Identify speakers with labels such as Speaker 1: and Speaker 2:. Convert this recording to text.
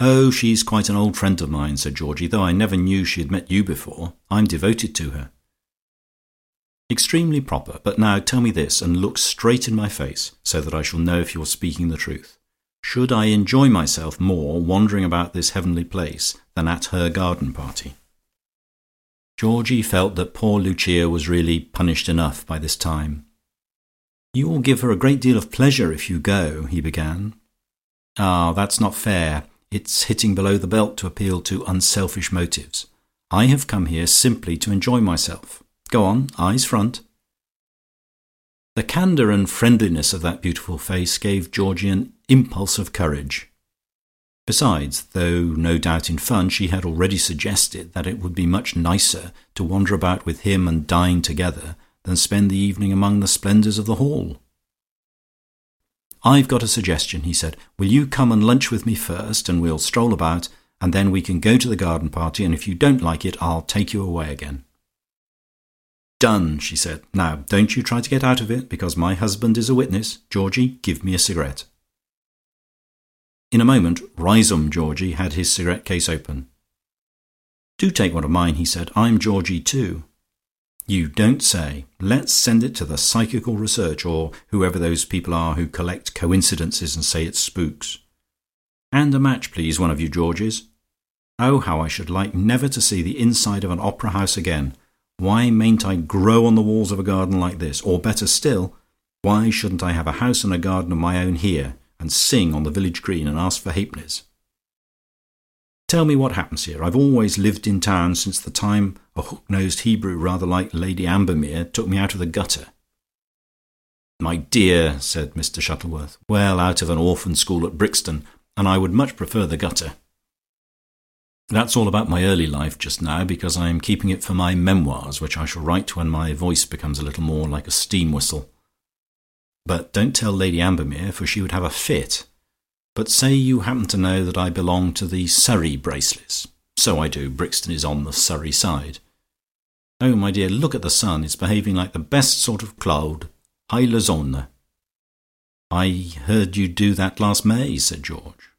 Speaker 1: "Oh, she's quite an old friend of mine," said Georgie, "though I never knew she had met you before. I'm devoted to her." "Extremely proper. But now tell me this, and look straight in my face, so that I shall know if you're speaking the truth. Should I enjoy myself more wandering about this heavenly place than at her garden party?" Georgie felt that poor Lucia was really punished enough by this time. "You will give her a great deal of pleasure if you go," he began. "Ah, that's not fair. It's hitting below the belt to appeal to unselfish motives. I have come here simply to enjoy myself. Go on, eyes front." The candour and friendliness of that beautiful face gave Georgie an impulse of courage. Besides, though no doubt in fun, she had already suggested that it would be much nicer to wander about with him and dine together than spend the evening among the splendours of the Hall. "I've got a suggestion," he said. "Will you come and lunch with me first, and we'll stroll about, and then we can go to the garden party, and if you don't like it, I'll take you away again." "Done," she said. "Now don't you try to get out of it, because my husband is a witness. Georgie, give me a cigarette." In a moment Riseholme Georgie had his cigarette case open. "Do take one of mine," he said. "I'm Georgie too." "You don't say. Let's send it to the Psychical Research, or whoever those people are who collect coincidences and say it's spooks. And a match, please, one of you Georges. Oh, how I should like never to see the inside of an opera house again. Why mayn't I grow on the walls of a garden like this? Or better still, why shouldn't I have a house and a garden of my own here? and sing on the village green and ask for halfpennies. Tell me what happens here. I've always lived in town since the time a hook-nosed Hebrew rather like Lady Ambermere took me out of the gutter." "My dear," said Mr Shuttleworth, "well out of an orphan school at Brixton, and I would much prefer the gutter. That's all about my early life just now, because I am keeping it for my memoirs, which I shall write when my voice becomes a little more like a steam whistle. But don't tell Lady Ambermere, for she would have a fit. But say you happen to know that I belong to the Surrey Bracelys. So I do. Brixton is on the Surrey side. Oh, my dear, look at the sun. It's behaving like the best sort of cloud. Hai la zona." "I heard you do that last May," said George.